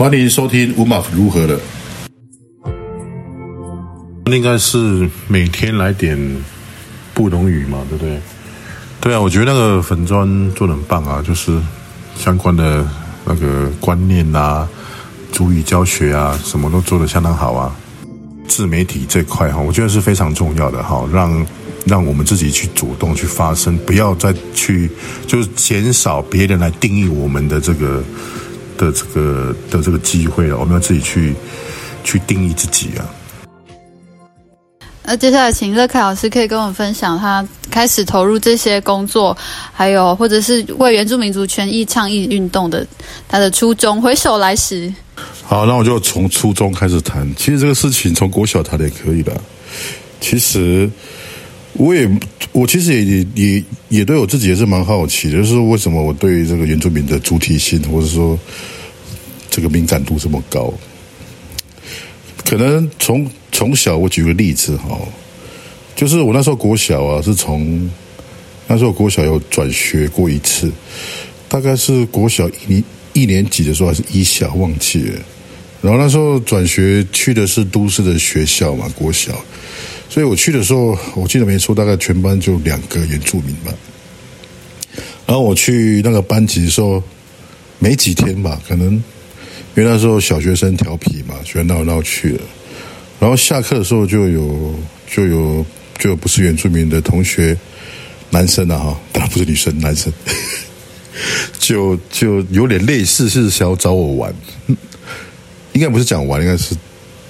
欢迎收听乌马如何的。应该是每天来点不同语嘛，对不对？对啊，我觉得那个粉砖做的很棒啊，就是相关的那个观念啊、主语教学啊，什么都做的相当好啊。自媒体这块哈，我觉得是非常重要的哈，让让我们自己去主动去发声，不要再去就是减少别人来定义我们的这个的这个的这个机会了，我们要自己去去定义自己啊。那接下来，请乐凯老师可以跟我们分享他开始投入这些工作，还有或者是为原住民族权益倡议运动的他的初衷。回首来时，好，那我就从初衷开始谈。其实这个事情从国小谈也可以的。其实我也，我其实也也也对我自己也是蛮好奇的，就是为什么我对这个原住民的主体性，或者说这个敏感度这么高？可能从从小，我举个例子哈，就是我那时候国小啊，是从那时候国小有转学过一次，大概是国小一一年级的时候还是一小忘记了，然后那时候转学去的是都市的学校嘛，国小，所以我去的时候，我记得没错，大概全班就两个原住民吧，然后我去那个班级的时候，没几天吧，可能。因为那时候小学生调皮嘛，喜欢闹闹去的。然后下课的时候就有就有就有不是原住民的同学，男生啊哈，当然不是女生，男生，就就有点类似是想要找我玩，应该不是讲玩，应该是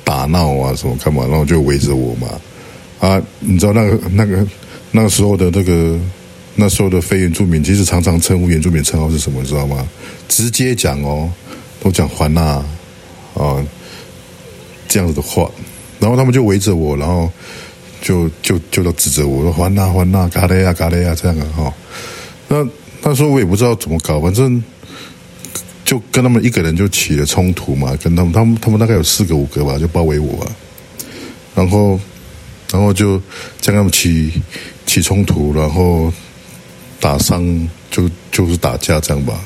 打闹啊什么干嘛，然后就围着我嘛。啊，你知道那个那个那个时候的那个那时候的非原住民，其实常常称呼原住民称号是什么，你知道吗？直接讲哦。都讲还呐，啊，这样子的话，然后他们就围着我，然后就就就都指着我说还呐还呐，嘎嘞呀嘎嘞呀这样啊哈。那那时候我也不知道怎么搞，反正就跟他们一个人就起了冲突嘛，跟他们他们他们大概有四个五个吧，就包围我，然后然后就跟他们起起冲突，然后打伤就就是打架这样吧。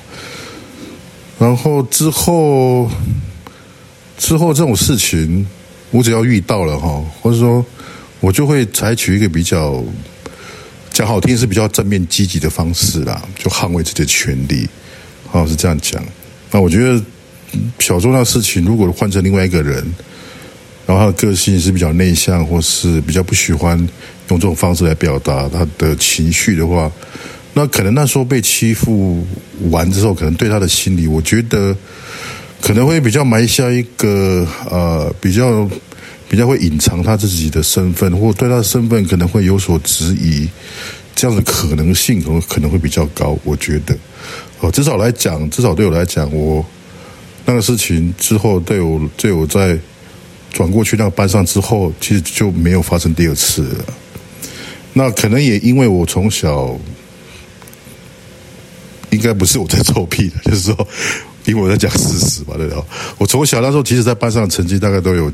然后之后，之后这种事情，我只要遇到了哈，或者说，我就会采取一个比较讲好听是比较正面积极的方式啦，就捍卫自己的权利，啊是这样讲。那我觉得小周那事情，如果换成另外一个人，然后他的个性是比较内向，或是比较不喜欢用这种方式来表达他的情绪的话。那可能那时候被欺负完之后，可能对他的心理，我觉得可能会比较埋下一个呃比较比较会隐藏他自己的身份，或对他的身份可能会有所质疑，这样的可能性可能可能会比较高。我觉得哦，至少来讲，至少对我来讲，我那个事情之后，对我对我在转过去那个班上之后，其实就没有发生第二次了。那可能也因为我从小。应该不是我在臭屁的，就是说，因为我在讲事实吧，对吧？我从小那时候，其实，在班上成绩大概都有，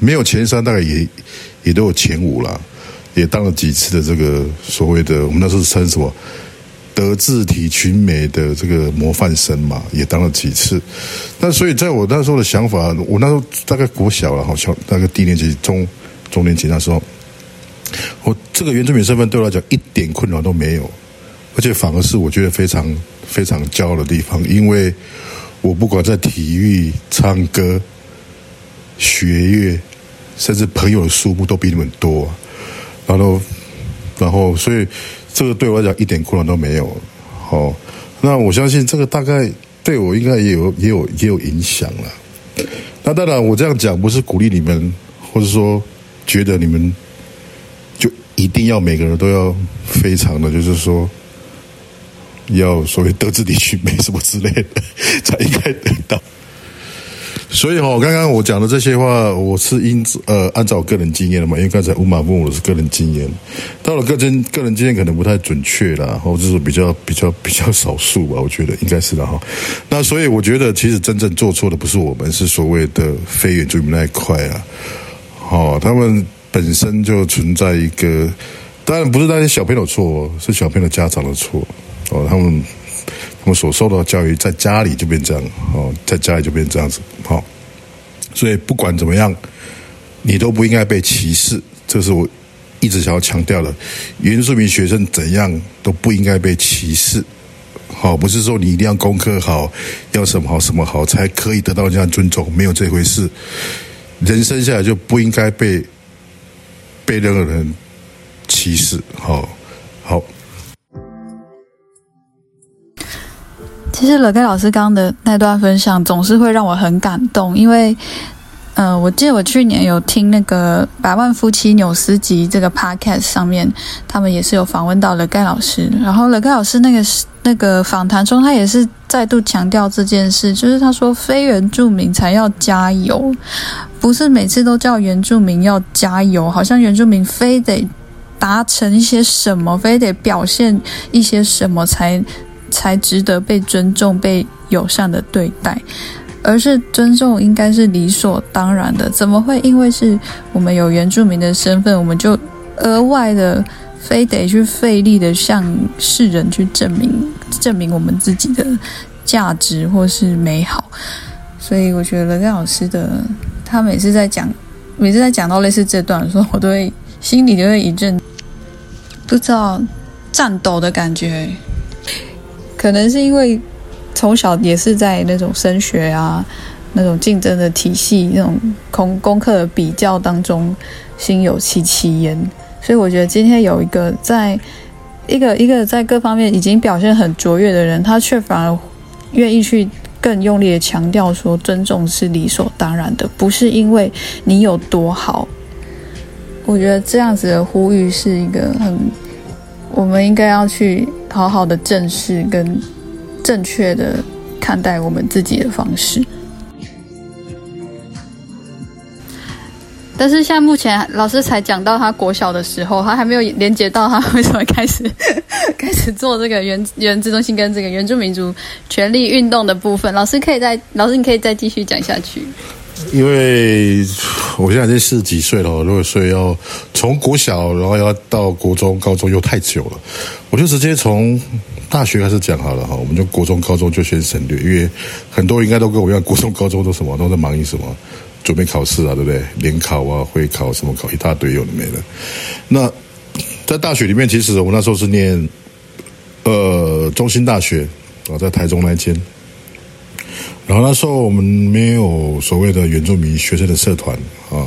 没有前三，大概也也都有前五了，也当了几次的这个所谓的我们那时候称什么德智体群美的这个模范生嘛，也当了几次。那所以，在我那时候的想法，我那时候大概国小了，好像大概低年级、中中年级那时候，我这个原住民身份对我来讲一点困扰都没有。而且反而是我觉得非常非常骄傲的地方，因为我不管在体育、唱歌、学乐，甚至朋友的数目都比你们多，然后，然后，所以这个对我来讲一点困难都没有。好，那我相信这个大概对我应该也有也有也有影响了。那当然，我这样讲不是鼓励你们，或者说觉得你们就一定要每个人都要非常的，就是说。要所谓德智体群美什么之类的，才应该得到。所以哈，刚刚我讲的这些话，我是因呃按照我个人经验的嘛，因为刚才乌马问我是个人经验，到了个人个人经验可能不太准确啦，或者是比较比较比较少数吧，我觉得应该是的哈。那所以我觉得，其实真正做错的不是我们，是所谓的非原住民那一块啊。哦，他们本身就存在一个，当然不是那些小朋友错，是小朋友家长的错。哦，他们我们所受到的教育，在家里就变这样哦，在家里就变这样子好，所以不管怎么样，你都不应该被歧视，这是我一直想要强调的。原住民学生怎样都不应该被歧视，好，不是说你一定要功课好，要什么好什么好才可以得到人家尊重，没有这回事。人生下来就不应该被被任何人歧视，好，好。其实乐盖老师刚刚的那段分享总是会让我很感动，因为，嗯，我记得我去年有听那个《百万夫妻纽斯集》这个 podcast 上面，他们也是有访问到乐盖老师，然后乐盖老师那个那个访谈中，他也是再度强调这件事，就是他说非原住民才要加油，不是每次都叫原住民要加油，好像原住民非得达成一些什么，非得表现一些什么才。才值得被尊重、被友善的对待，而是尊重应该是理所当然的。怎么会因为是我们有原住民的身份，我们就额外的非得去费力的向世人去证明、证明我们自己的价值或是美好？所以我觉得任老师的他每次在讲，每次在讲到类似这段的时候，我都会心里就会一阵不知道颤抖的感觉。可能是因为从小也是在那种升学啊、那种竞争的体系、那种功功课的比较当中，心有戚戚焉。所以我觉得今天有一个在一个一个在各方面已经表现很卓越的人，他却反而愿意去更用力的强调说，尊重是理所当然的，不是因为你有多好。我觉得这样子的呼吁是一个很，我们应该要去。好好的正视跟正确的看待我们自己的方式，但是现在目前老师才讲到他国小的时候，他还没有连接到他为什么开始 开始做这个原原子中心跟这个原住民族权利运动的部分。老师可以再老师你可以再继续讲下去。因为我现在已经四十几岁了，如果所以要从国小，然后要到国中、高中又太久了，我就直接从大学开始讲好了哈。我们就国中、高中就先省略，因为很多应该都跟我一样，国中、高中都什么都在忙于什么准备考试啊，对不对？联考啊、会考什么考一大堆，有的没的。那在大学里面，其实我那时候是念呃中心大学啊，在台中那间。然后那时候我们没有所谓的原住民学生的社团啊，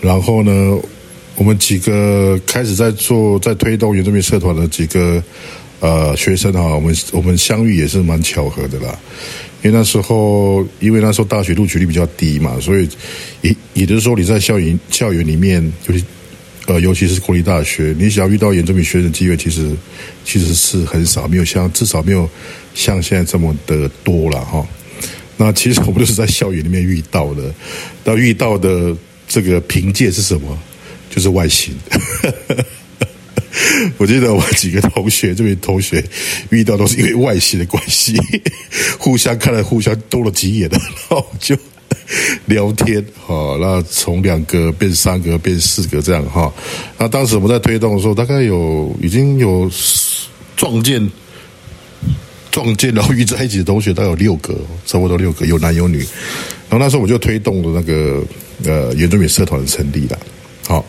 然后呢，我们几个开始在做在推动原住民社团的几个呃学生哈，我们我们相遇也是蛮巧合的啦。因为那时候因为那时候大学录取率比较低嘛，所以也也就是说你在校园校园里面，尤其呃尤其是国立大学，你想要遇到原住民学生机会，其实其实是很少，没有像至少没有像现在这么的多了哈。那其实我们都是在校园里面遇到的，那遇到的这个凭借是什么？就是外形。我记得我几个同学，这边同学遇到都是因为外形的关系，互相看了互相多了几眼的，然后就聊天，哈，那从两个变三个变四个这样哈。那当时我们在推动的时候，大概有已经有撞见。撞见然后遇在一起的同学，大概有六个，差不多六个，有男有女。然后那时候我就推动了那个呃原住民社团的成立了，好。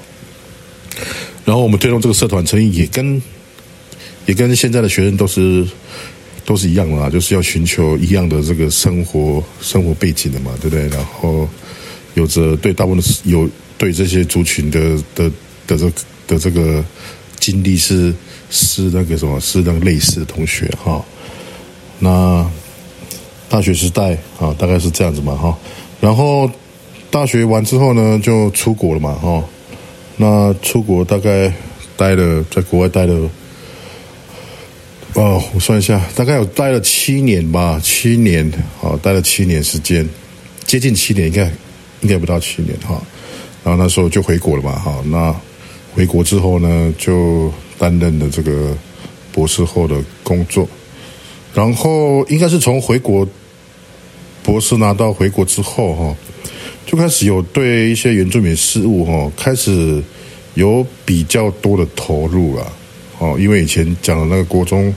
然后我们推动这个社团成立，也跟也跟现在的学生都是都是一样的啊，就是要寻求一样的这个生活生活背景的嘛，对不对？然后有着对大部分的有对这些族群的的的这的这个经历是是那个什么，是那个类似的同学哈。那大学时代啊，大概是这样子嘛哈。然后大学完之后呢，就出国了嘛哈。那出国大概待了，在国外待了，哦，我算一下，大概有待了七年吧，七年啊，待了七年时间，接近七年，应该应该不到七年哈。然后那时候就回国了嘛哈。那回国之后呢，就担任了这个博士后的工作。然后应该是从回国博士拿到回国之后哈，就开始有对一些原住民事务哈开始有比较多的投入了哦，因为以前讲的那个国中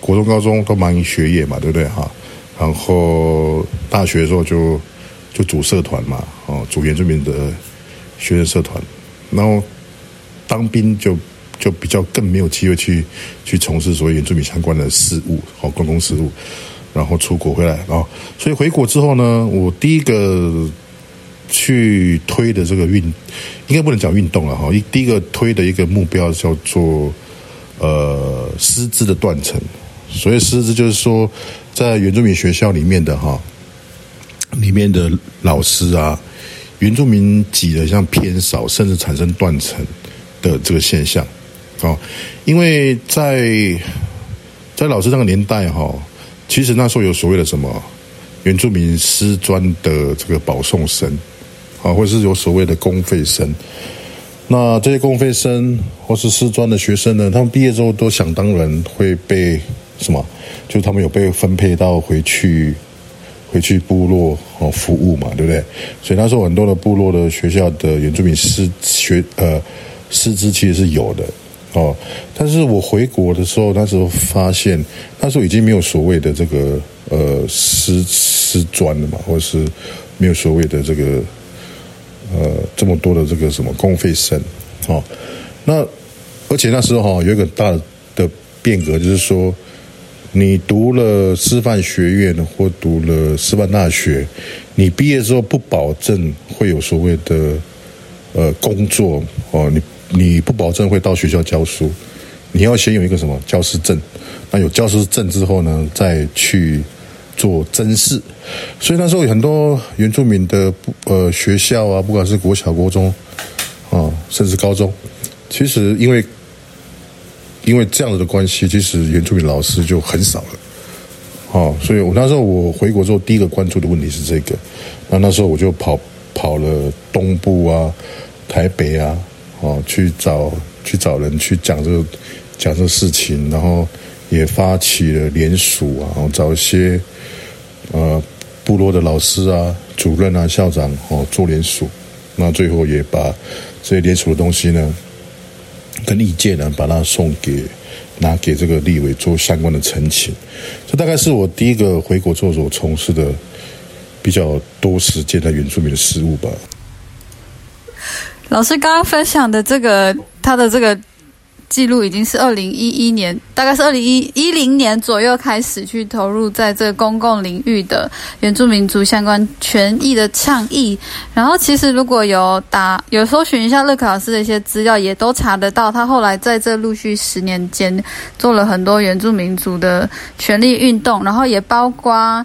国中、高中都忙于学业嘛，对不对哈？然后大学的时候就就组社团嘛，哦，组原住民的学生社团，然后当兵就就比较更没有机会去去从事所谓原住民相关的事务，哦，公共事务，然后出国回来啊，所以回国之后呢，我第一个去推的这个运，应该不能讲运动了哈，一第一个推的一个目标叫做呃师资的断层。所谓师资，就是说在原住民学校里面的哈，里面的老师啊，原住民挤的像偏少，甚至产生断层的这个现象啊。因为在在老师那个年代哈，其实那时候有所谓的什么原住民师专的这个保送生啊，或者是有所谓的公费生。那这些公费生或是师专的学生呢，他们毕业之后都想当然会被。什么？就他们有被分配到回去，回去部落哦服务嘛，对不对？所以那时候很多的部落的学校的原住民师学呃师资其实是有的哦。但是我回国的时候，那时候发现那时候已经没有所谓的这个呃师师专了嘛，或者是没有所谓的这个呃这么多的这个什么公费生哦。那而且那时候哈有一个大的变革，就是说。你读了师范学院或读了师范大学，你毕业之后不保证会有所谓的呃工作哦，你你不保证会到学校教书，你要先有一个什么教师证，那有教师证之后呢，再去做甄试。所以那时候有很多原住民的呃学校啊，不管是国小、国中啊，甚至高中，其实因为。因为这样子的关系，其实原住民老师就很少了，哦，所以我那时候我回国之后，第一个关注的问题是这个，那那时候我就跑跑了东部啊、台北啊，哦，去找去找人去讲这个讲这个事情，然后也发起了联署啊，然后找一些呃部落的老师啊、主任啊、校长哦做联署，那最后也把这些联署的东西呢。跟意见呢，把它送给拿给这个立委做相关的陈情，这大概是我第一个回国做所从事的比较多时间的原住民的事务吧。老师刚刚分享的这个，他的这个。记录已经是二零一一年，大概是二零一一零年左右开始去投入在这个公共领域的原住民族相关权益的倡议。然后，其实如果有打有搜寻一下乐可老师的一些资料，也都查得到，他后来在这陆续十年间做了很多原住民族的权利运动，然后也包括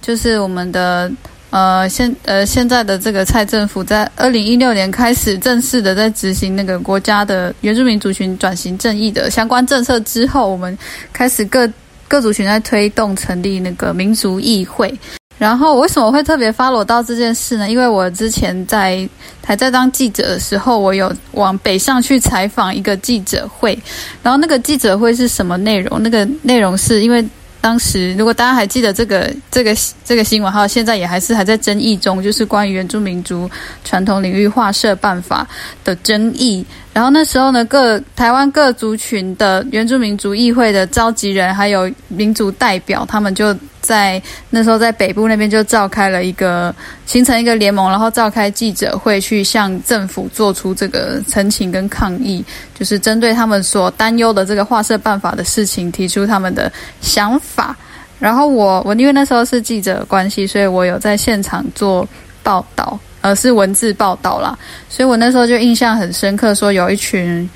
就是我们的。呃，现呃现在的这个蔡政府在二零一六年开始正式的在执行那个国家的原住民族群转型正义的相关政策之后，我们开始各各族群在推动成立那个民族议会。然后为什么会特别发落到这件事呢？因为我之前在还在当记者的时候，我有往北上去采访一个记者会，然后那个记者会是什么内容？那个内容是因为。当时，如果大家还记得这个这个这个新闻，哈，现在也还是还在争议中，就是关于原住民族传统领域划设办法的争议。然后那时候呢，各台湾各族群的原住民族议会的召集人，还有民族代表，他们就。在那时候，在北部那边就召开了一个形成一个联盟，然后召开记者会，去向政府做出这个陈情跟抗议，就是针对他们所担忧的这个划设办法的事情提出他们的想法。然后我我因为那时候是记者关系，所以我有在现场做报道，而是文字报道啦。所以我那时候就印象很深刻，说有一群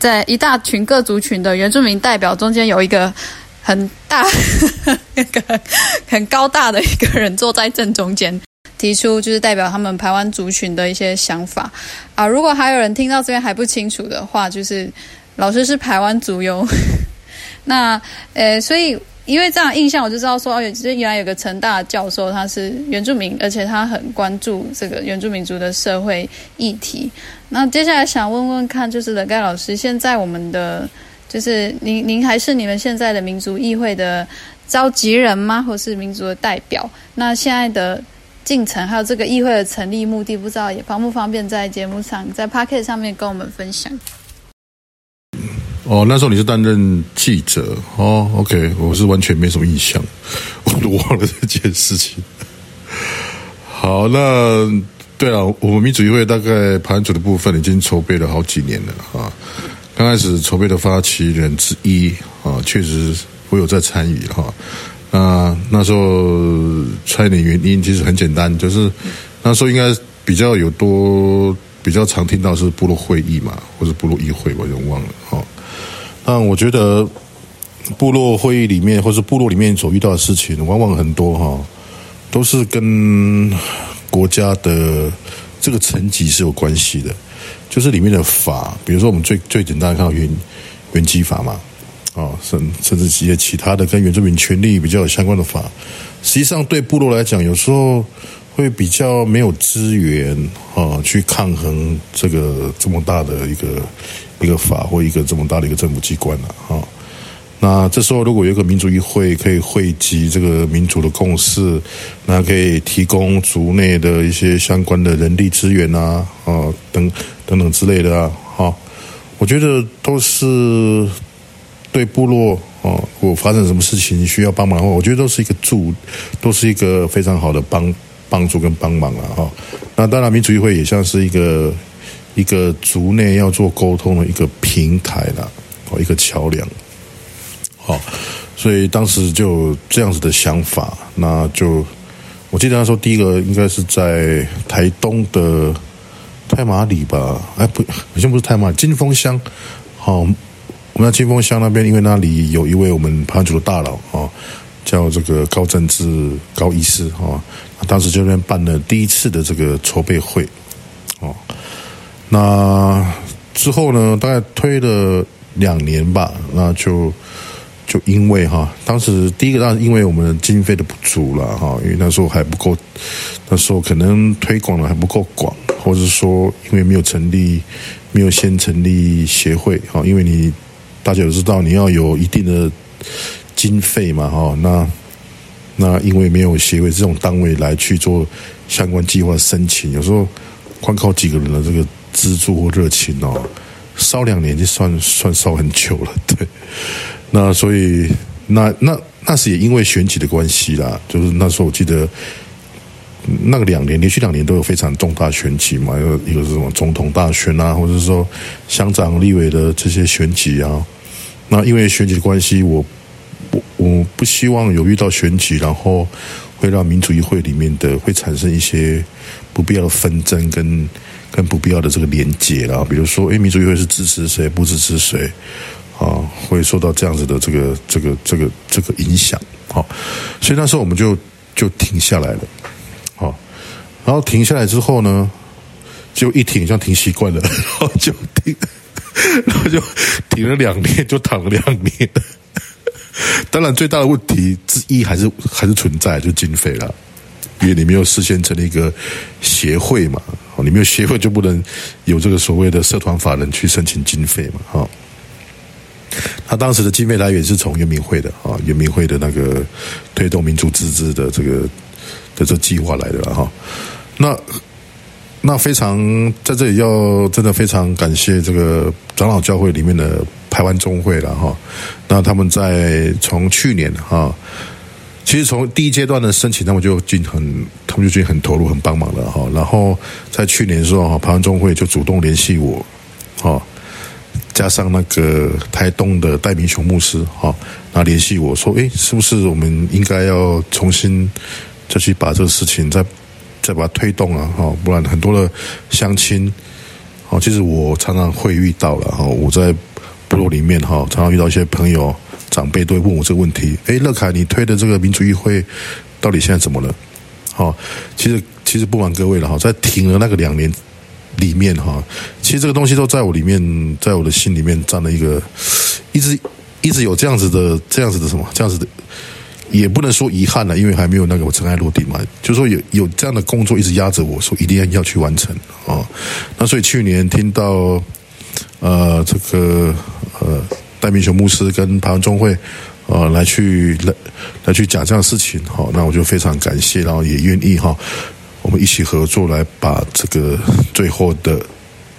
在一大群各族群的原住民代表中间有一个。很大，那 个很高大的一个人坐在正中间，提出就是代表他们台湾族群的一些想法啊。如果还有人听到这边还不清楚的话，就是老师是台湾族哟。那呃，所以因为这样印象，我就知道说，哦，其实原来有个成大教授他是原住民，而且他很关注这个原住民族的社会议题。那接下来想问问看，就是冷盖老师，现在我们的。就是您，您还是你们现在的民族议会的召集人吗？或是民族的代表？那现在的进程，还有这个议会的成立目的，不知道也方不方便在节目上，在 p a r k e t 上面跟我们分享？哦，那时候你是担任记者哦，OK，我是完全没什么印象，我都忘了这件事情。好，那对了，我们民主议会大概盘主的部分已经筹备了好几年了啊。刚开始筹备的发起人之一啊，确实我有在参与哈。那那时候参与的原因其实很简单，就是那时候应该比较有多比较常听到是部落会议嘛，或者部落议会，我有点忘了哈。但我觉得部落会议里面，或是部落里面所遇到的事情，往往很多哈，都是跟国家的这个层级是有关系的。就是里面的法，比如说我们最最简单的看到原原基法嘛，啊，甚甚至一些其他的跟原住民权利比较有相关的法，实际上对部落来讲，有时候会比较没有资源啊，去抗衡这个这么大的一个。一个法或一个这么大的一个政府机关了哈，那这时候如果有一个民族议会可以汇集这个民族的共识，那可以提供族内的一些相关的人力资源啊啊等等等之类的啊哈，我觉得都是对部落哦，如果发生什么事情需要帮忙的话，我觉得都是一个助，都是一个非常好的帮帮助跟帮忙了哈。那当然民主议会也像是一个。一个族内要做沟通的一个平台了，哦，一个桥梁，好，所以当时就这样子的想法，那就我记得他说第一个应该是在台东的太马里吧，哎不，好像不是太马，金峰乡，好，我们在金峰乡那边，因为那里有一位我们盘族的大佬啊，叫这个高正志高医师啊，当时这边办了第一次的这个筹备会，哦。那之后呢？大概推了两年吧，那就就因为哈，当时第一个当然因为我们经费的不足了哈，因为那时候还不够，那时候可能推广的还不够广，或者说因为没有成立，没有先成立协会哈，因为你大家都知道你要有一定的经费嘛哈，那那因为没有协会这种单位来去做相关计划申请，有时候光靠几个人的这个。资助或热情哦，烧两年就算算烧很久了，对。那所以那那那是也因为选举的关系啦，就是那时候我记得那个两年连续两年都有非常重大选举嘛，有一个是什么总统大选啊，或者是说乡长、立委的这些选举啊。那因为选举的关系，我我我不希望有遇到选举，然后会让民主议会里面的会产生一些不必要的纷争跟。跟不必要的这个连结啦，比如说，哎，民主议会是支持谁，不支持谁，啊，会受到这样子的这个、这个、这个、这个影响，好，所以那时候我们就就停下来了，好，然后停下来之后呢，就一停像停习惯了，然后就停，然后就停了两年，就躺了两年。当然，最大的问题之一还是还是存在，就经费了。因为你没有事先成立一个协会嘛，你没有协会就不能有这个所谓的社团法人去申请经费嘛，哈。他当时的经费来源是从圆明会的啊，圆明会的那个推动民族自治的这个的这计划来的哈。那那非常在这里要真的非常感谢这个长老教会里面的台湾中会了哈。那他们在从去年哈。其实从第一阶段的申请，他们就进很，他们就进很投入、很帮忙了哈。然后在去年的时候，哈，台湾中会就主动联系我，哈，加上那个台东的戴明雄牧师，哈，那联系我说，哎，是不是我们应该要重新再去把这个事情再再把它推动啊？哈，不然很多的乡亲，哦，其实我常常会遇到了哈，我在部落里面哈，常常遇到一些朋友。长辈都会问我这个问题：，哎，乐凯，你推的这个民主议会到底现在怎么了？好，其实其实不瞒各位了哈，在停了那个两年里面哈，其实这个东西都在我里面，在我的心里面占了一个，一直一直有这样子的这样子的什么这样子的，也不能说遗憾了，因为还没有那个尘埃落定嘛，就说有有这样的工作一直压着我说一定要要去完成啊。那所以去年听到呃这个呃。戴明雄牧师跟台湾中会，呃，来去来来去讲这样的事情，好，那我就非常感谢，然后也愿意哈，我们一起合作来把这个最后的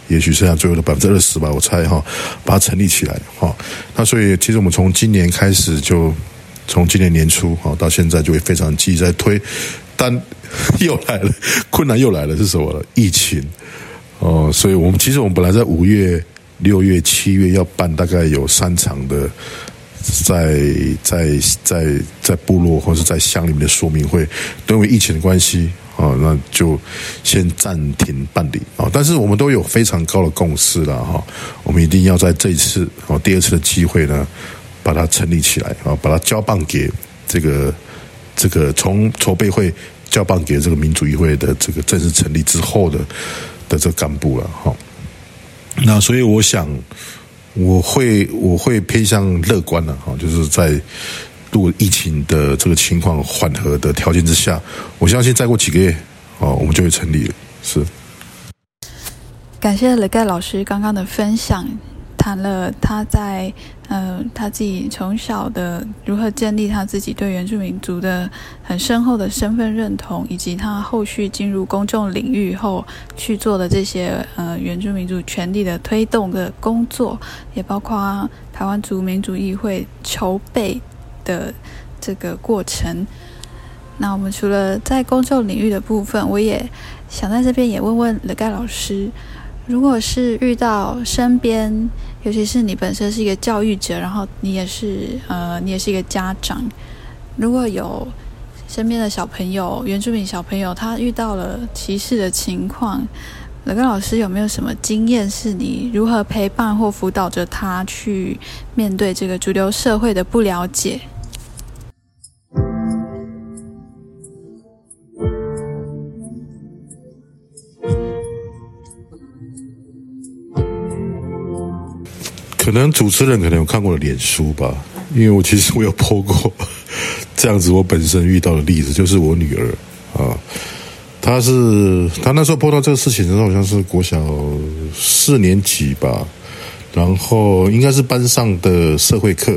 也许剩下最后的百分之二十吧，我猜哈，把它成立起来哈。那所以其实我们从今年开始就从今年年初哈到现在就会非常积极在推，但又来了困难又来了是什么？疫情哦，所以我们其实我们本来在五月、六月、七月要办大概有三场的。在在在在部落或者在乡里面的说明会，都因为疫情的关系啊，那就先暂停办理啊。但是我们都有非常高的共识了哈，我们一定要在这一次哦第二次的机会呢，把它成立起来啊，把它交棒给这个这个从筹备会交棒给这个民主议会的这个正式成立之后的的这个干部了哈。那所以我想。我会我会偏向乐观的哈，就是在如果疫情的这个情况缓和的条件之下，我相信再过几个月，哦，我们就会成立了。是，感谢雷盖老师刚刚的分享。谈了他在呃他自己从小的如何建立他自己对原住民族的很深厚的身份认同，以及他后续进入公众领域后去做的这些呃原住民族权利的推动的工作，也包括台湾族民主议会筹备的这个过程。那我们除了在公众领域的部分，我也想在这边也问问乐盖老师。如果是遇到身边，尤其是你本身是一个教育者，然后你也是呃，你也是一个家长，如果有身边的小朋友，原住民小朋友，他遇到了歧视的情况，乐盖老师有没有什么经验，是你如何陪伴或辅导着他去面对这个主流社会的不了解？可能主持人可能有看过的脸书吧，因为我其实我有剖过这样子我本身遇到的例子，就是我女儿啊，她是她那时候碰到这个事情的时候，好像是国小四年级吧，然后应该是班上的社会课，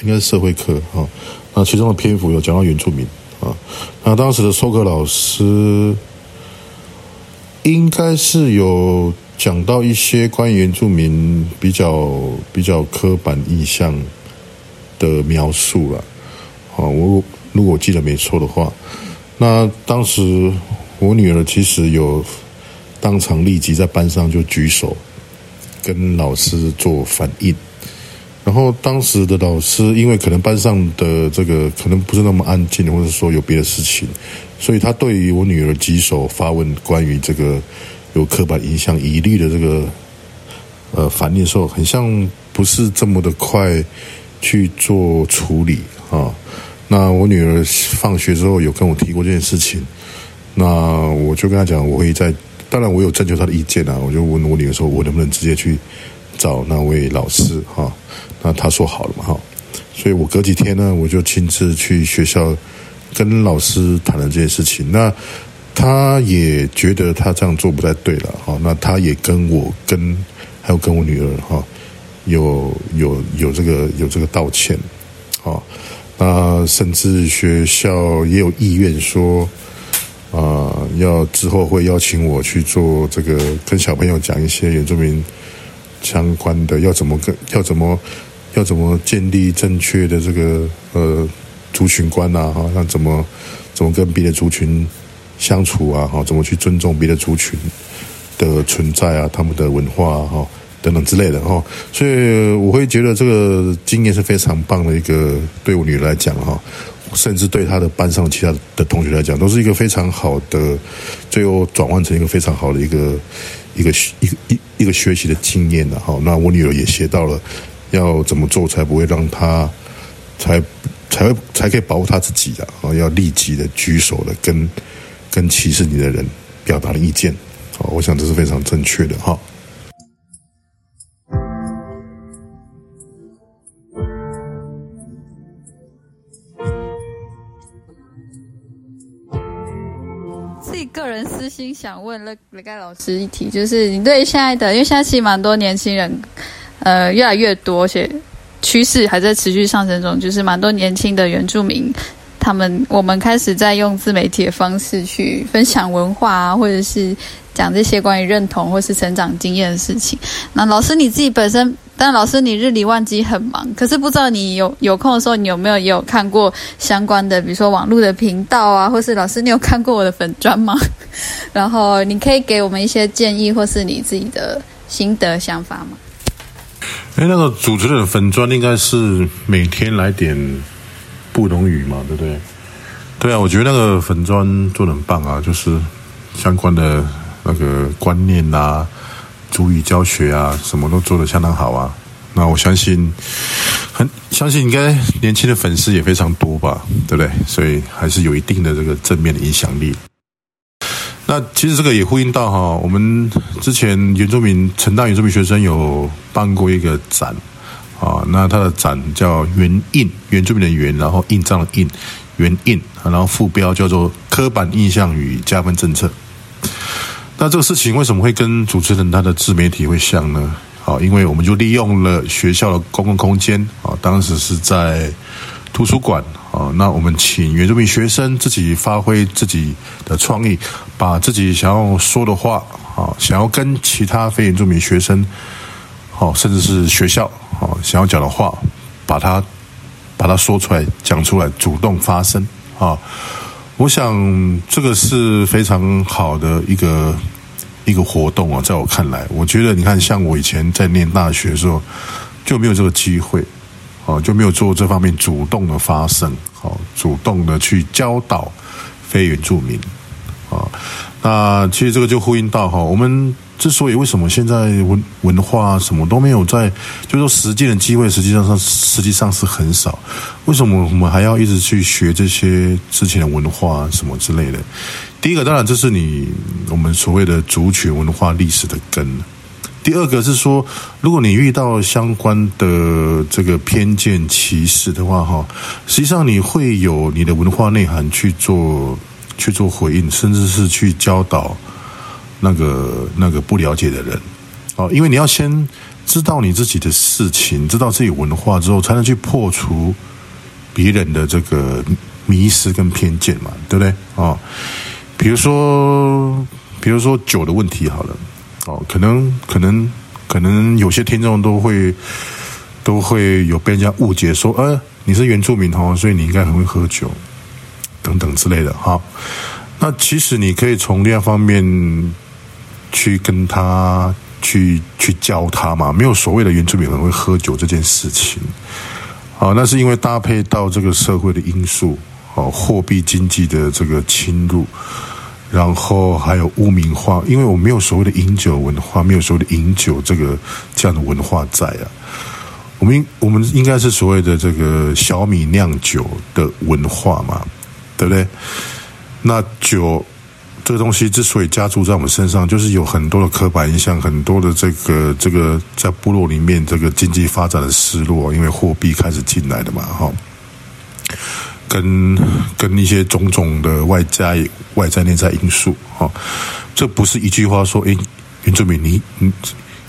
应该是社会课啊，那其中的篇幅有讲到原住民啊，那当时的授课老师应该是有。讲到一些关于原住民比较比较刻板印象的描述了，啊，我如果记得没错的话，那当时我女儿其实有当场立即在班上就举手跟老师做反应，然后当时的老师因为可能班上的这个可能不是那么安静，或者说有别的事情，所以他对于我女儿举手发问关于这个。有刻板印象疑虑的这个呃反应的时候，很像不是这么的快去做处理啊。那我女儿放学之后有跟我提过这件事情，那我就跟她讲，我会在，当然我有征求她的意见啊。我就问我女儿说，我能不能直接去找那位老师哈？那她说好了嘛哈。所以我隔几天呢，我就亲自去学校跟老师谈了这件事情。那他也觉得他这样做不太对了，哈，那他也跟我跟还有跟我女儿哈，有有有这个有这个道歉，啊，那甚至学校也有意愿说，啊，要之后会邀请我去做这个跟小朋友讲一些原住民相关的，要怎么跟要怎么要怎么建立正确的这个呃族群观呐，哈，那怎么怎么跟别的族群。相处啊，哈，怎么去尊重别的族群的存在啊，他们的文化哈等等之类的哈，所以我会觉得这个经验是非常棒的一个，对我女儿来讲哈，甚至对她的班上其他的同学来讲，都是一个非常好的，最后转换成一个非常好的一个一个一个一一个学习的经验的哈。那我女儿也学到了要怎么做才不会让她才才会才可以保护她自己的啊，要立即的举手的跟。跟歧视你的人表达了意见，好，我想这是非常正确的哈。自己个人私心想问乐乐盖老师一题，就是你对现在的，因为现在其实蛮多年轻人，呃，越来越多，而且趋势还在持续上升中，就是蛮多年轻的原住民。他们我们开始在用自媒体的方式去分享文化啊，或者是讲这些关于认同或是成长经验的事情。那老师你自己本身，但老师你日理万机很忙，可是不知道你有有空的时候，你有没有也有看过相关的，比如说网络的频道啊，或是老师你有看过我的粉砖吗？然后你可以给我们一些建议，或是你自己的心得想法吗？哎，那个主持人粉砖应该是每天来点不容语嘛，对不对？对啊，我觉得那个粉砖做的很棒啊，就是相关的那个观念啊、主语教学啊，什么都做的相当好啊。那我相信，很相信应该年轻的粉丝也非常多吧，对不对？所以还是有一定的这个正面的影响力。那其实这个也呼应到哈，我们之前原住民成大原住民学生有办过一个展啊，那它的展叫“原印”，原住民的原，然后印章的印，原印，然后副标叫做“刻板印象与加分政策”。那这个事情为什么会跟主持人他的自媒体会像呢？好，因为我们就利用了学校的公共空间啊，当时是在图书馆。啊，那我们请原住民学生自己发挥自己的创意，把自己想要说的话，啊，想要跟其他非原住民学生，好，甚至是学校，啊，想要讲的话，把它把它说出来，讲出来，主动发声，啊，我想这个是非常好的一个一个活动啊，在我看来，我觉得你看，像我以前在念大学的时候，就没有这个机会。哦，就没有做这方面主动的发声，好，主动的去教导非原住民，啊，那其实这个就呼应到哈，我们之所以为什么现在文文化什么都没有在，就是说实践的机会，实际上上实际上是很少，为什么我们还要一直去学这些之前的文化什么之类的？第一个，当然这是你我们所谓的族群文化历史的根。第二个是说，如果你遇到相关的这个偏见歧视的话，哈，实际上你会有你的文化内涵去做去做回应，甚至是去教导那个那个不了解的人，哦，因为你要先知道你自己的事情，知道自己文化之后，才能去破除别人的这个迷失跟偏见嘛，对不对？哦，比如说，比如说酒的问题，好了。哦，可能可能可能有些听众都会都会有被人家误解说，呃，你是原住民哦，所以你应该很会喝酒等等之类的哈。那其实你可以从另外方面去跟他去去教他嘛，没有所谓的原住民很会喝酒这件事情。好，那是因为搭配到这个社会的因素，哦，货币经济的这个侵入。然后还有污名化，因为我没有所谓的饮酒文化，没有所谓的饮酒这个这样的文化在啊。我们我们应该是所谓的这个小米酿酒的文化嘛，对不对？那酒这个东西之所以加注在我们身上，就是有很多的刻板印象，很多的这个这个在部落里面这个经济发展的失落，因为货币开始进来的嘛，哈。跟跟一些种种的外在、外在、内在因素，哈，这不是一句话说，诶，原住民，你，你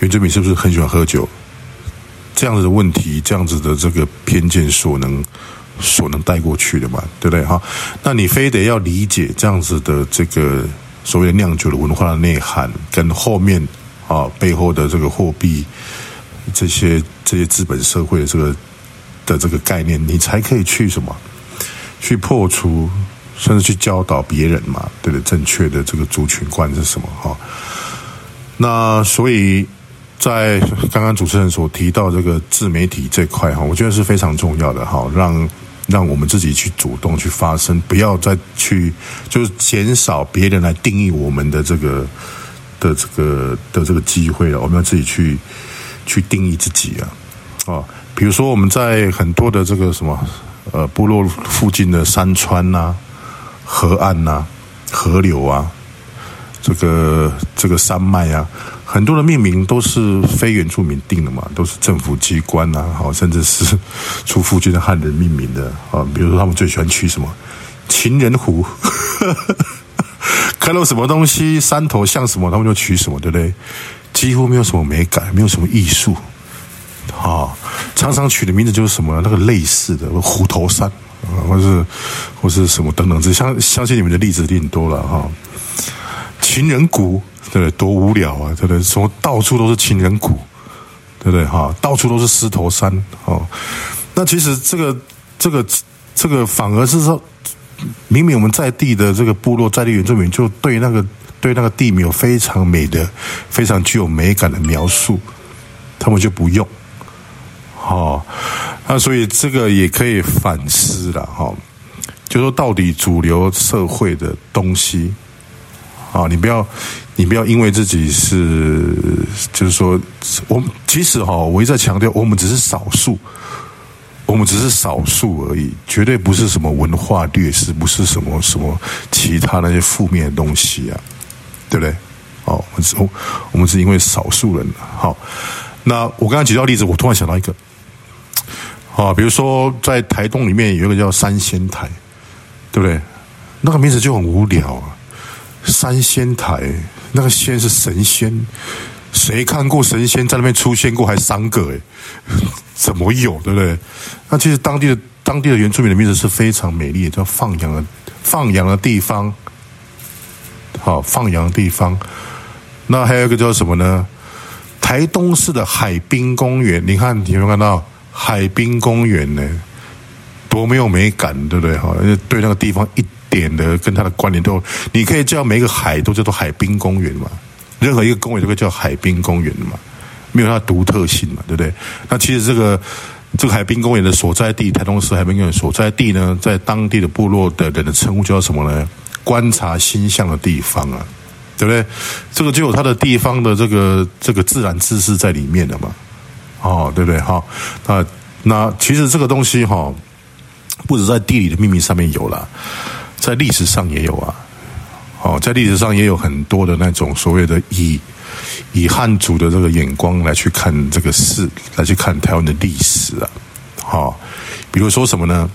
原住民是不是很喜欢喝酒？这样子的问题，这样子的这个偏见所能所能带过去的嘛，对不对？哈，那你非得要理解这样子的这个所谓酿酒的文化的内涵，跟后面啊背后的这个货币，这些这些资本社会的这个的这个概念，你才可以去什么？去破除，甚至去教导别人嘛，对不对，正确的这个族群观是什么？哈，那所以在刚刚主持人所提到这个自媒体这块哈，我觉得是非常重要的哈，让让我们自己去主动去发声，不要再去就是减少别人来定义我们的这个的这个的这个机会了，我们要自己去去定义自己啊啊，比如说我们在很多的这个什么。呃，部落附近的山川呐、河岸呐、河流啊，这个这个山脉啊，很多的命名都是非原住民定的嘛，都是政府机关呐，好，甚至是出附近的汉人命名的啊。比如说，他们最喜欢取什么“情人湖”，看到什么东西山头像什么，他们就取什么，对不对？几乎没有什么美感，没有什么艺术。啊，常常取的名字就是什么那个类似的虎头山啊，或是或是什么等等，这相相信你们的例子一定多了哈。情人谷，对？多无聊啊，对不对？说到处都是情人谷，对不对？哈，到处都是狮头山哦。那其实这个这个这个反而是说，明明我们在地的这个部落在地原住民就对那个对那个地名有非常美的、非常具有美感的描述，他们就不用。好，那所以这个也可以反思了哈，就说到底主流社会的东西，啊，你不要，你不要因为自己是，就是说，我们其实哈，我一再强调，我们只是少数，我们只是少数而已，绝对不是什么文化劣势，不是什么什么其他那些负面的东西啊，对不对？哦，我们是，我们是因为少数人好，那我刚刚举到例子，我突然想到一个。啊，比如说在台东里面有一个叫三仙台，对不对？那个名字就很无聊啊。三仙台，那个仙是神仙，谁看过神仙在那边出现过？还三个哎，怎么有？对不对？那其实当地的当地的原住民的名字是非常美丽，叫放羊的放羊的地方。好，放羊的地方。那还有一个叫什么呢？台东市的海滨公园，你看有没有看到？海滨公园呢，多没有美感，对不对？哈，对那个地方一点的跟它的关联都，你可以叫每一个海都叫做海滨公园嘛，任何一个公园都可以叫海滨公园嘛，没有它独特性嘛，对不对？那其实这个这个海滨公园的所在地，台东市海滨公园所在地呢，在当地的部落的人的称呼叫什么呢？观察星象的地方啊，对不对？这个就有它的地方的这个这个自然知识在里面的嘛。哦，对不对？哈，那那其实这个东西哈，不止在地理的秘密上面有了，在历史上也有啊。哦，在历史上也有很多的那种所谓的以以汉族的这个眼光来去看这个事，来去看台湾的历史啊。好，比如说什么呢？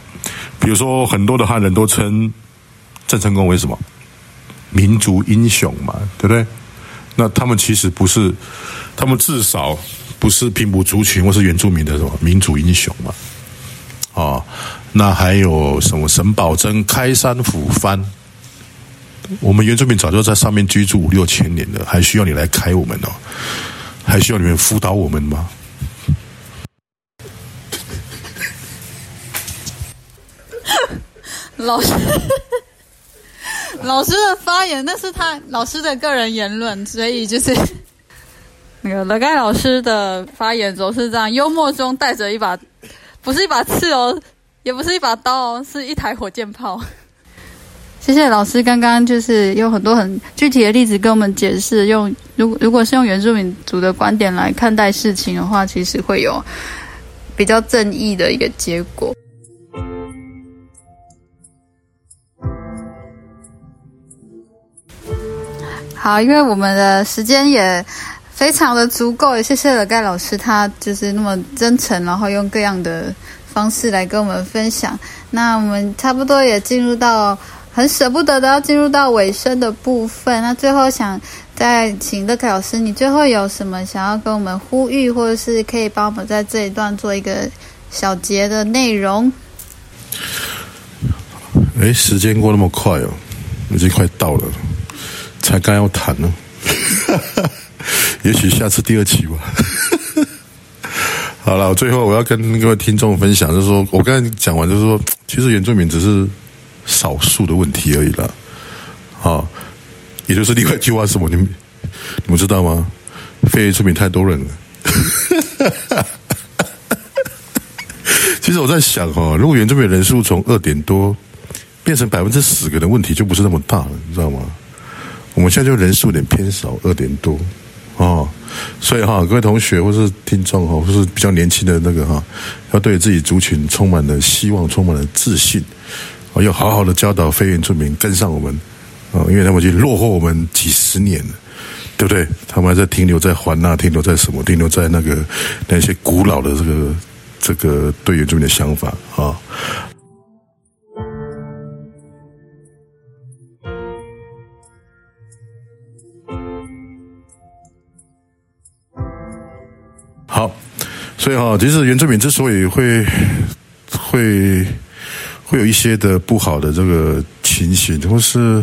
比如说很多的汉人都称郑成功为什么民族英雄嘛，对不对？那他们其实不是，他们至少。不是平埔族群或是原住民的什么民族英雄嘛？啊，那还有什么沈葆桢开山抚番？我们原住民早就在上面居住五六千年了，还需要你来开我们哦？还需要你们辅导我们吗？老师，老师的发言那是他老师的个人言论，所以就是。那个乐盖老师的发言总是这样，幽默中带着一把，不是一把刺哦，也不是一把刀哦，是一台火箭炮。谢谢老师，刚刚就是有很多很具体的例子跟我们解释，用如如果是用原住民族的观点来看待事情的话，其实会有比较正义的一个结果。好，因为我们的时间也。非常的足够，也谢谢了盖老师，他就是那么真诚，然后用各样的方式来跟我们分享。那我们差不多也进入到很舍不得的要进入到尾声的部分。那最后想再请乐凯老师，你最后有什么想要跟我们呼吁，或者是可以帮我们在这一段做一个小结的内容？哎，时间过那么快哦，已经快到了，才刚要谈呢。也许下次第二期吧。好了，最后我要跟各位听众分享，就是说我刚才讲完，就是说，其实原住民只是少数的问题而已啦。啊，也就是另外一句话是什么？你们你们知道吗？非原住民太多人了。其实我在想哈，如果原住民人数从二点多变成百分之十个的问题，就不是那么大了，你知道吗？我们现在就人数有点偏少，二点多。哦，所以哈，各位同学或是听众哈，或是比较年轻的那个哈，要对自己族群充满了希望，充满了自信，哦，要好好的教导非原住民跟上我们，哦，因为他们已经落后我们几十年了，对不对？他们还在停留在环那，停留在什么？停留在那个那些古老的这个这个对原住民的想法啊。所以哈，其实原住民之所以会会会有一些的不好的这个情形，或是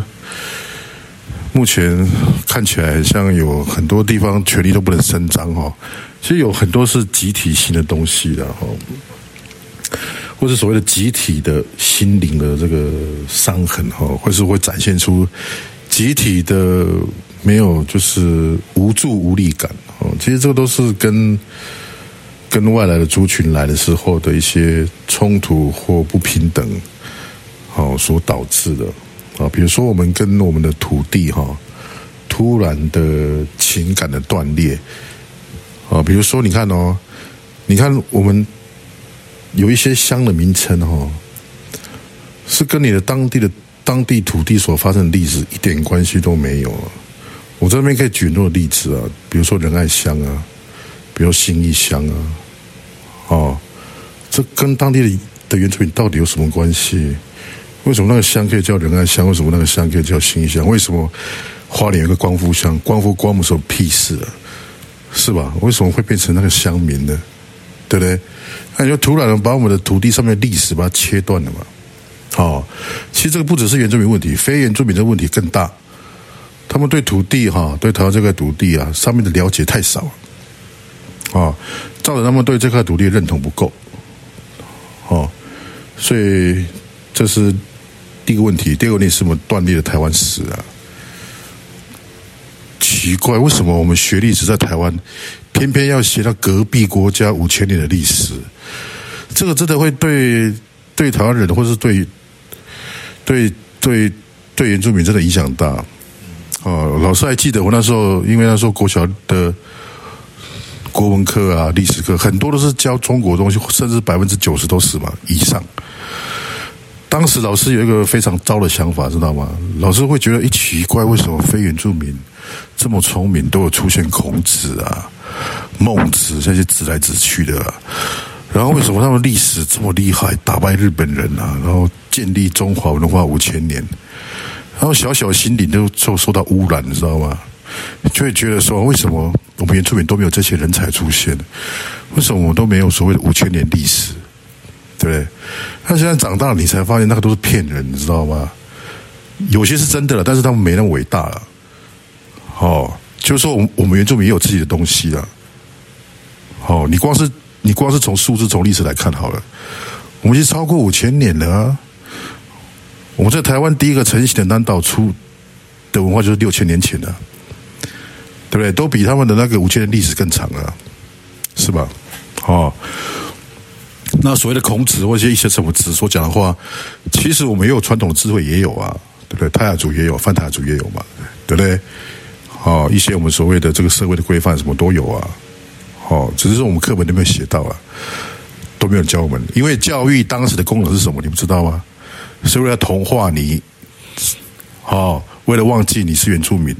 目前看起来像有很多地方权力都不能伸张哈。其实有很多是集体性的东西的哈，或是所谓的集体的心灵的这个伤痕哈，或是会展现出集体的没有就是无助无力感哦。其实这个都是跟跟外来的族群来的时候的一些冲突或不平等，好所导致的啊。比如说我们跟我们的土地哈，突然的情感的断裂。啊，比如说，你看哦，你看我们有一些乡的名称哦，是跟你的当地的当地土地所发生的历史一点关系都没有。我这边可以举很多例子啊，比如说仁爱乡啊，比如新义乡啊，哦，这跟当地的的原住民到底有什么关系？为什么那个乡可以叫仁爱乡？为什么那个乡可以叫新义乡？为什么花莲有个光复乡？光复光复什么屁事啊？是吧？为什么会变成那个乡民呢？对不对？那就突然把我们的土地上面的历史把它切断了嘛？好，其实这个不只是原住民问题，非原住民的问题更大。他们对土地哈，对台湾这块土地啊，上面的了解太少啊，造成他们对这块土地认同不够。哦，所以这是第一个问题。第二个问题是我们断裂了台湾史啊。奇怪，为什么我们学历史在台湾，偏偏要写到隔壁国家五千年的历史？这个真的会对对台湾人，或是对对对对原住民真的影响大。哦，老师还记得我那时候，因为那时候国小的国文课啊、历史课，很多都是教中国东西，甚至百分之九十都是嘛以上。当时老师有一个非常糟的想法，知道吗？老师会觉得一奇怪，为什么非原住民这么聪明，都有出现孔子啊、孟子这些指来指去的？然后为什么他们历史这么厉害，打败日本人啊，然后建立中华文化五千年，然后小小心灵都受受到污染，你知道吗？就会觉得说，为什么我们原住民都没有这些人才出现？为什么我们都没有所谓的五千年历史？对不对？他现在长大了，你才发现那个都是骗人，你知道吗？有些是真的了，但是他们没那么伟大了。哦，就是说，我我们原住民也有自己的东西了。哦，你光是你光是从数字、从历史来看好了，我们已经超过五千年了啊！我们在台湾第一个成型的南岛出的文化就是六千年前的，对不对？都比他们的那个五千年历史更长啊，是吧？哦。那所谓的孔子或者一些什么子所讲的话，其实我们也有传统的智慧，也有啊，对不对？泰雅族也有，泛泰雅族也有嘛，对不对？哦，一些我们所谓的这个社会的规范什么都有啊，哦，只是说我们课本都没有写到啊，都没有教我们。因为教育当时的功能是什么？你不知道吗？是为了同化你，哦，为了忘记你是原住民，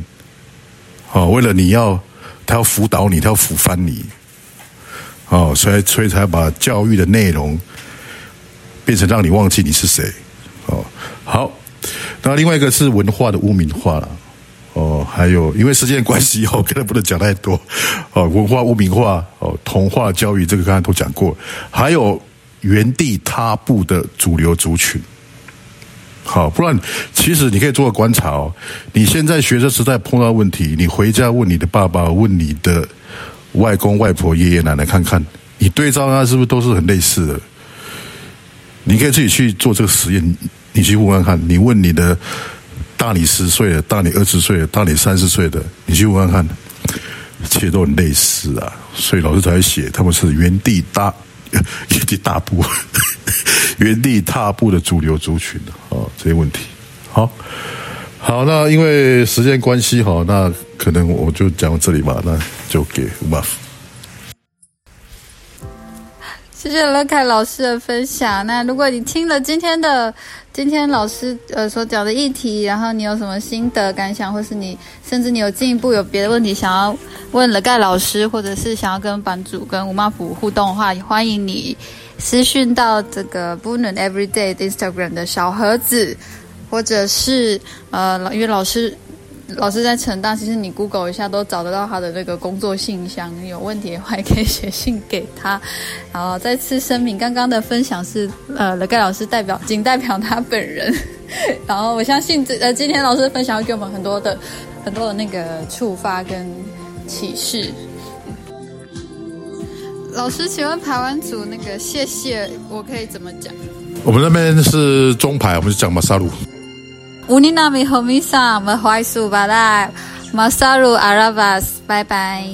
哦，为了你要他要辅导你，他要抚翻你。哦，所以所以才把教育的内容变成让你忘记你是谁。哦，好，那另外一个是文化的污名化了。哦，还有因为时间关系，哦，可能不能讲太多。哦，文化污名化，哦，童话教育，这个刚才都讲过。还有原地踏步的主流族群。好，不然其实你可以做个观察哦。你现在学生时代碰到问题，你回家问你的爸爸，问你的。外公外婆、爷爷奶奶，看看你对照那是不是都是很类似的？你可以自己去做这个实验，你去问问看。你问你的大你十岁的、大你二十岁的、大你三十岁的，你去问问看，其实都很类似啊。所以老师才会写他们是原地大原地大步、原地踏步的主流族群啊，这些问题。好，好，那因为时间关系，哈，那。可能我就讲到这里吧，那就给吴马夫。谢谢乐凯老师的分享。那如果你听了今天的今天老师呃所讲的议题，然后你有什么心得感想，或是你甚至你有进一步有别的问题想要问乐盖老师，或者是想要跟版主跟吴马夫互动的话，欢迎你私讯到这个 b o n n Everyday Instagram 的小盒子，或者是呃因为老师。老师在成大，其实你 Google 一下都找得到他的那个工作信箱，有问题的话也可以写信给他。然后再次声明，刚刚的分享是呃乐盖老师代表，仅代表他本人。然后我相信这呃今天老师的分享会给我们很多的很多的那个触发跟启示。老师，请问排湾组那个谢谢我可以怎么讲？我们那边是中排，我们就讲马萨鲁。乌尼纳米和米萨，我们怀素巴拉马萨鲁阿拉巴斯，拜拜。